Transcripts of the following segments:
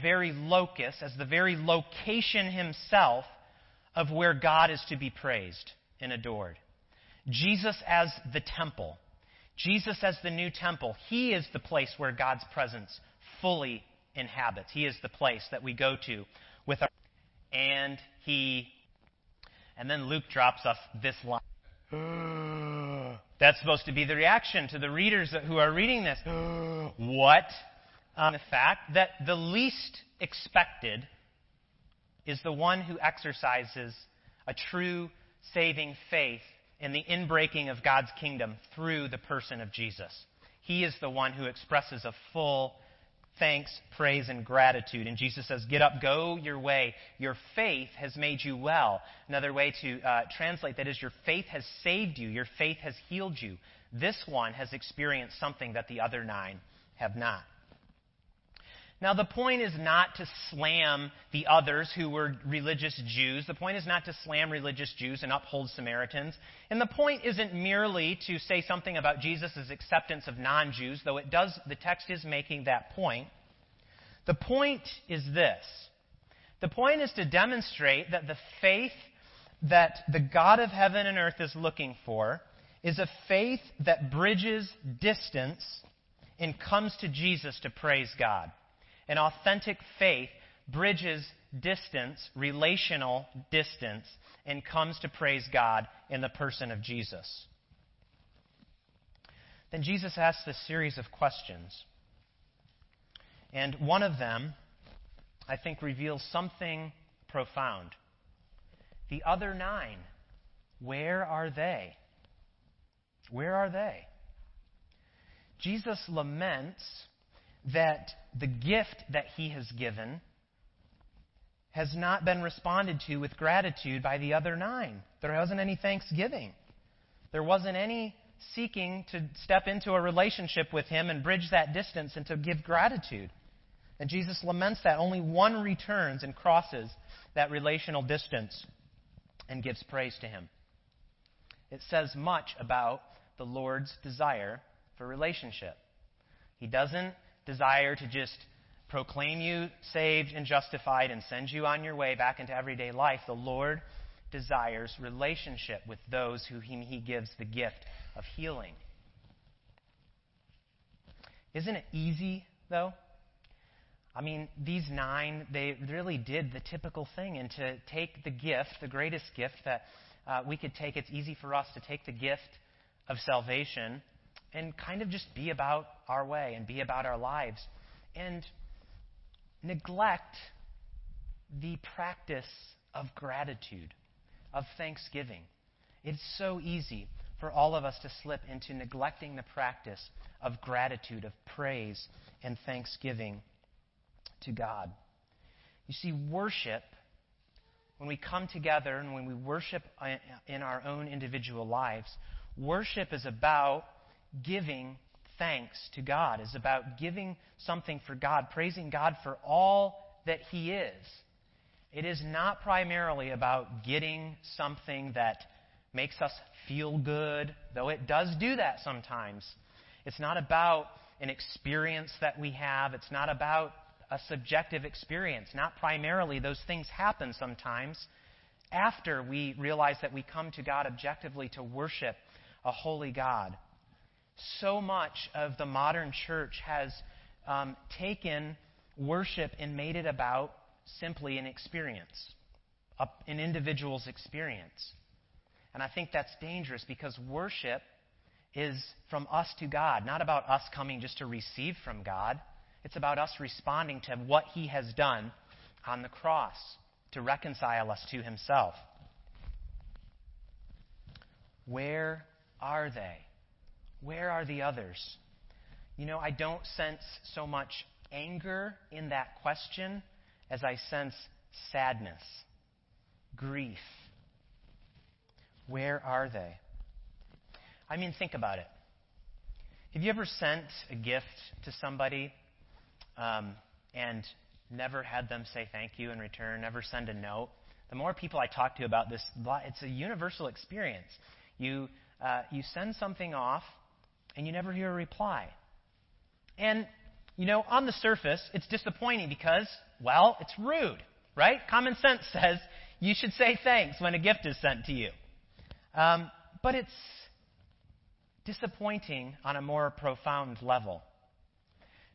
very locus, as the very location himself of where God is to be praised and adored. Jesus as the temple. Jesus as the new temple. He is the place where God's presence fully inhabits. He is the place that we go to with our. And he. And then Luke drops us this line. That's supposed to be the reaction to the readers who are reading this. what? The fact that the least expected is the one who exercises a true saving faith in the inbreaking of God's kingdom through the person of Jesus. He is the one who expresses a full thanks, praise, and gratitude. And Jesus says, Get up, go your way. Your faith has made you well. Another way to uh, translate that is, Your faith has saved you. Your faith has healed you. This one has experienced something that the other nine have not. Now, the point is not to slam the others who were religious Jews. The point is not to slam religious Jews and uphold Samaritans. And the point isn't merely to say something about Jesus' acceptance of non Jews, though it does, the text is making that point. The point is this the point is to demonstrate that the faith that the God of heaven and earth is looking for is a faith that bridges distance and comes to Jesus to praise God. An authentic faith bridges distance, relational distance, and comes to praise God in the person of Jesus. Then Jesus asks a series of questions. And one of them, I think, reveals something profound. The other nine, where are they? Where are they? Jesus laments that the gift that he has given has not been responded to with gratitude by the other nine. There wasn't any thanksgiving. There wasn't any seeking to step into a relationship with him and bridge that distance and to give gratitude. And Jesus laments that. Only one returns and crosses that relational distance and gives praise to him. It says much about the Lord's desire for relationship. He doesn't desire to just proclaim you saved and justified and send you on your way back into everyday life. The Lord desires relationship with those whom he gives the gift of healing. Isn't it easy, though? I mean, these nine, they really did the typical thing. And to take the gift, the greatest gift that uh, we could take, it's easy for us to take the gift of salvation and kind of just be about our way and be about our lives and neglect the practice of gratitude, of thanksgiving. It's so easy for all of us to slip into neglecting the practice of gratitude, of praise, and thanksgiving to God. You see, worship, when we come together and when we worship in our own individual lives, worship is about giving thanks to God, is about giving something for God, praising God for all that He is. It is not primarily about getting something that makes us feel good, though it does do that sometimes. It's not about an experience that we have. It's not about a subjective experience. Not primarily. Those things happen sometimes after we realize that we come to God objectively to worship a holy God so much of the modern church has um, taken worship and made it about simply an experience, a, an individual's experience. And I think that's dangerous because worship is from us to God, not about us coming just to receive from God. It's about us responding to what He has done on the cross to reconcile us to Himself. Where are they? Where are the others? You know, I don't sense so much anger in that question as I sense sadness, grief. Where are they? I mean, think about it. Have you ever sent a gift to somebody um, and never had them say thank you in return, never send a note? The more people I talk to about this, it's a universal experience. You, uh, you send something off and you never hear a reply. And You know, on the surface, it's disappointing because, well, it's rude, right? Common sense says you should say thanks when a gift is sent to you. Um, but it's disappointing on a more profound level.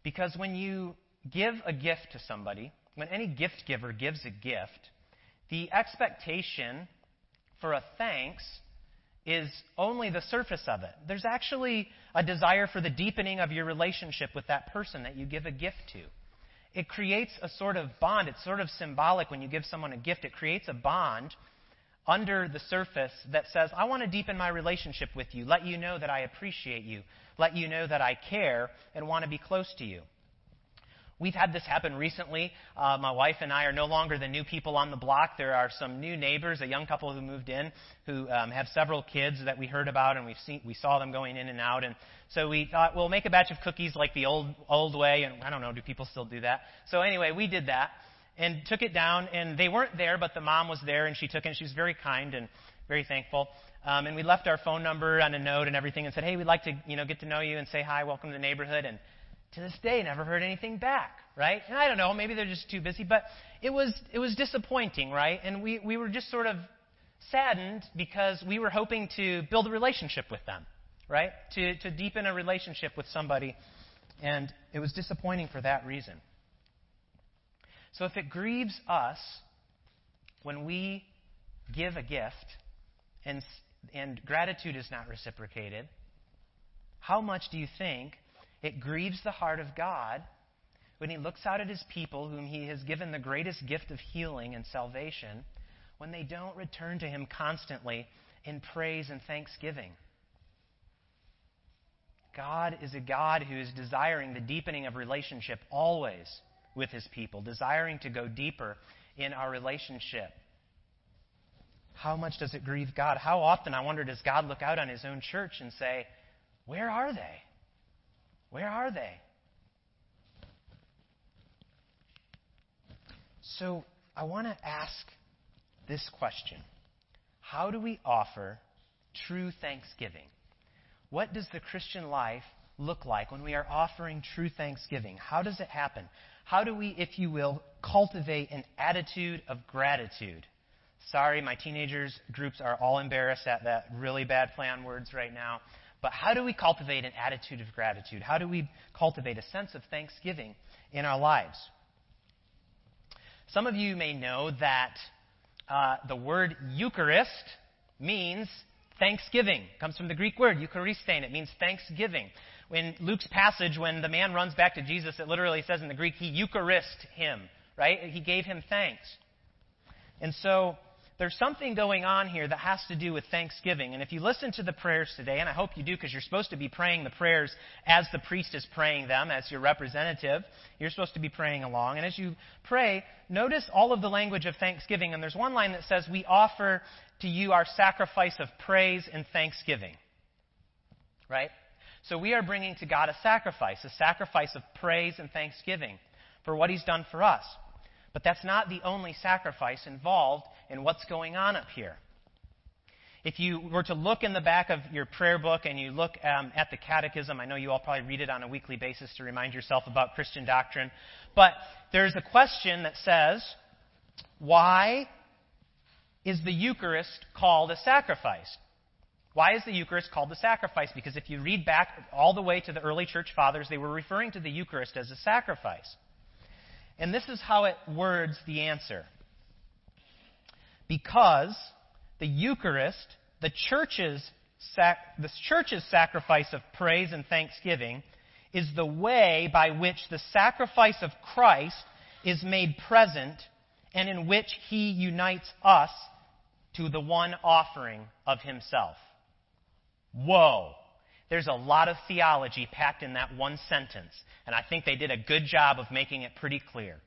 Because when you give a gift to somebody, when any gift giver gives a gift, the expectation for a thanks is only the surface of it. There's actually a desire for the deepening of your relationship with that person that you give a gift to. It creates a sort of bond. It's sort of symbolic when you give someone a gift. It creates a bond under the surface that says, I want to deepen my relationship with you, let you know that I appreciate you, let you know that I care and want to be close to you. We've had this happen recently. Uh, my wife and I are no longer the new people on the block. There are some new neighbors, a young couple who moved in, who um, have several kids that we heard about, and we've seen, we saw them going in and out. And so we thought, we'll make a batch of cookies like the old old way. And I don't know, do people still do that? So anyway, we did that and took it down. And they weren't there, but the mom was there, and she took it. And she was very kind and very thankful. Um, and we left our phone number on a note and everything, and said, "Hey, we'd like to, you know, get to know you and say hi, welcome to the neighborhood." And to this day, never heard anything back, right? And I don't know, maybe they're just too busy, but it was it was disappointing, right? And we we were just sort of saddened because we were hoping to build a relationship with them, right? To to deepen a relationship with somebody, and it was disappointing for that reason. So if it grieves us when we give a gift and, and gratitude is not reciprocated, how much do you think it grieves the heart of God when He looks out at His people, whom He has given the greatest gift of healing and salvation, when they don't return to Him constantly in praise and thanksgiving? God is a God who is desiring the deepening of relationship always with his people, desiring to go deeper in our relationship. How much does it grieve God? How often, I wonder, does God look out on his own church and say, Where are they? Where are they? So, I want to ask this question How do we offer true thanksgiving? What does the Christian life look like when we are offering true thanksgiving? How does it happen? How do we, if you will, cultivate an attitude of gratitude? Sorry, my teenagers groups are all embarrassed at that really bad play on words right now. But how do we cultivate an attitude of gratitude? How do we cultivate a sense of thanksgiving in our lives? Some of you may know that uh, the word Eucharist means thanksgiving. It comes from the Greek word Eucharistein. It means thanksgiving in Luke's passage, when the man runs back to Jesus, it literally says in the Greek, he Eucharist him, right? He gave him thanks. And so there's something going on here that has to do with thanksgiving. And if you listen to the prayers today, and I hope you do because you're supposed to be praying the prayers as the priest is praying them, as your representative, you're supposed to be praying along. And as you pray, notice all of the language of thanksgiving. And there's one line that says, We offer to you our sacrifice of praise and thanksgiving. Right? So we are bringing to God a sacrifice, a sacrifice of praise and thanksgiving for what He's done for us. But that's not the only sacrifice involved in what's going on up here. If you were to look in the back of your prayer book and you look um, at the catechism, I know you all probably read it on a weekly basis to remind yourself about Christian doctrine, but there's a question that says, why is the Eucharist called a sacrifice? Why is the Eucharist called the sacrifice? Because if you read back all the way to the early church fathers, they were referring to the Eucharist as a sacrifice. And this is how it words the answer. Because the Eucharist, the church's, sac- the church's sacrifice of praise and thanksgiving, is the way by which the sacrifice of Christ is made present and in which he unites us to the one offering of himself. Whoa. There's a lot of theology packed in that one sentence, and I think they did a good job of making it pretty clear.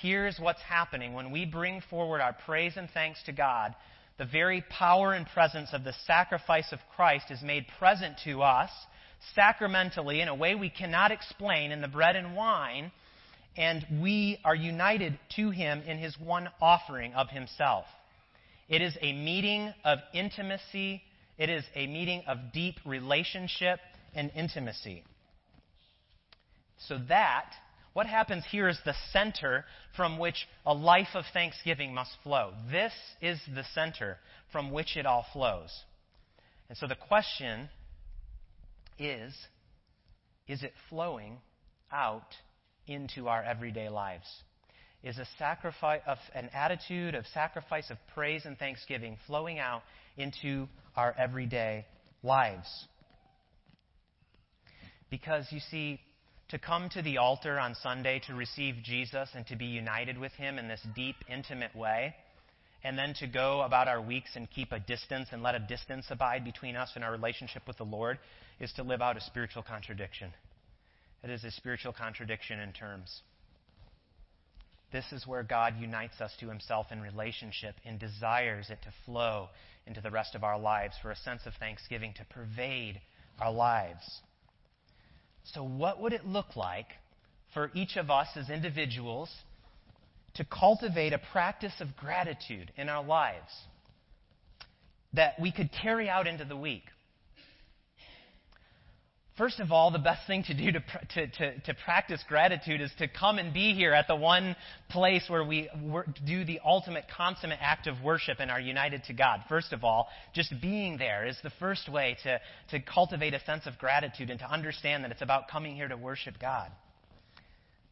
Here's what's happening when we bring forward our praise and thanks to God. The very power and presence of the sacrifice of Christ is made present to us sacramentally in a way we cannot explain in the bread and wine, and we are united to Him in His one offering of Himself. It is a meeting of intimacy it is a meeting of deep relationship and intimacy. So that, what happens here is the center from which a life of thanksgiving must flow. This is the center from which it all flows. And so the question is is it flowing out into our everyday lives? Is a sacrifice of an attitude of sacrifice of praise and thanksgiving flowing out into our everyday lives? Because you see, to come to the altar on Sunday to receive Jesus and to be united with Him in this deep, intimate way, and then to go about our weeks and keep a distance and let a distance abide between us and our relationship with the Lord is to live out a spiritual contradiction. It is a spiritual contradiction in terms. This is where God unites us to himself in relationship and desires it to flow into the rest of our lives for a sense of thanksgiving to pervade our lives. So, what would it look like for each of us as individuals to cultivate a practice of gratitude in our lives that we could carry out into the week? First of all, the best thing to do to, to, to, to, practice gratitude is to come and be here at the one place where we do the ultimate consummate act of worship and are united to God. First of all, just being there is the first way to, to cultivate a sense of gratitude and to understand that it's about coming here to worship God.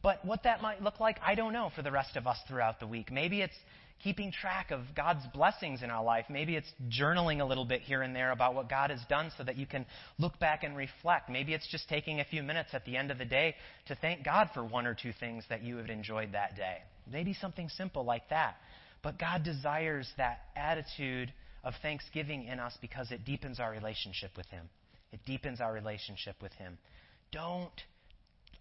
But what that might look like, I don't know for the rest of us throughout the week. Maybe it's keeping track of God's blessings in our life. Maybe it's journaling a little bit here and there about what God has done so that you can look back and reflect. Maybe it's just taking a few minutes at the end of the day to thank God for one or two things that you have enjoyed that day. Maybe something simple like that. But God desires that attitude of thanksgiving in us because it deepens our relationship with Him. It deepens our relationship with Him. Don't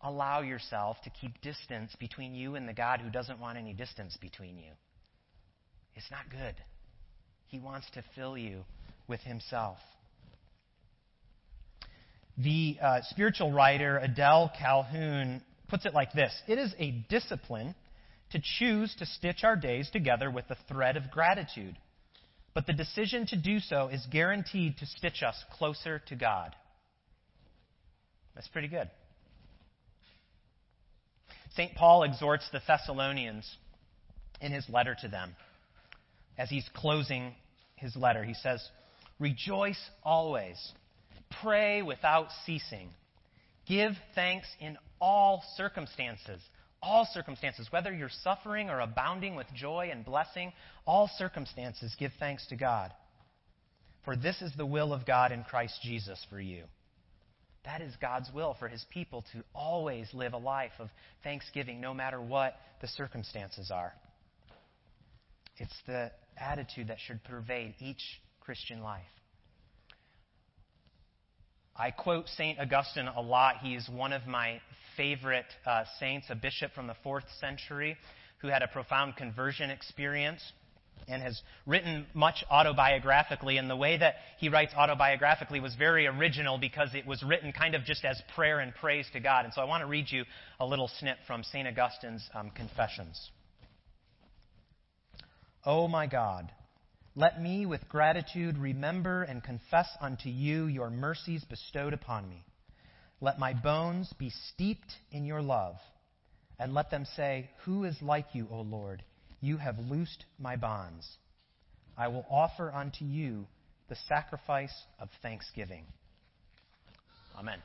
allow yourself to keep distance between you and the God who doesn't want any distance between you. It's not good. He wants to fill you with Himself. The uh, spiritual writer Adele Calhoun puts it like this It is a discipline to choose to stitch our days together with the thread of gratitude. But the decision to do so is guaranteed to stitch us closer to God. That's pretty good. St. Paul exhorts the Thessalonians in his letter to them as he's closing his letter. He says, Rejoice always, pray without ceasing, give thanks in all circumstances. All circumstances, whether you're suffering or abounding with joy and blessing, all circumstances give thanks to God. For this is the will of God in Christ Jesus for you. That is God's will for his people to always live a life of thanksgiving no matter what the circumstances are. It's the attitude that should pervade each Christian life. I quote St. Augustine a lot. He is one of my favorite uh, saints, a bishop from the fourth century who had a profound conversion experience and has written much autobiographically. And the way that he writes autobiographically was very original because it was written kind of just as prayer and praise to God. And so I want to read you a little snip from St. Augustine's um, Confessions. O oh my God, let me with gratitude remember and confess unto you your mercies bestowed upon me. Let my bones be steeped in your love, and let them say, Who is like you, O Lord? You have loosed my bonds. I will offer unto you the sacrifice of thanksgiving. Amen.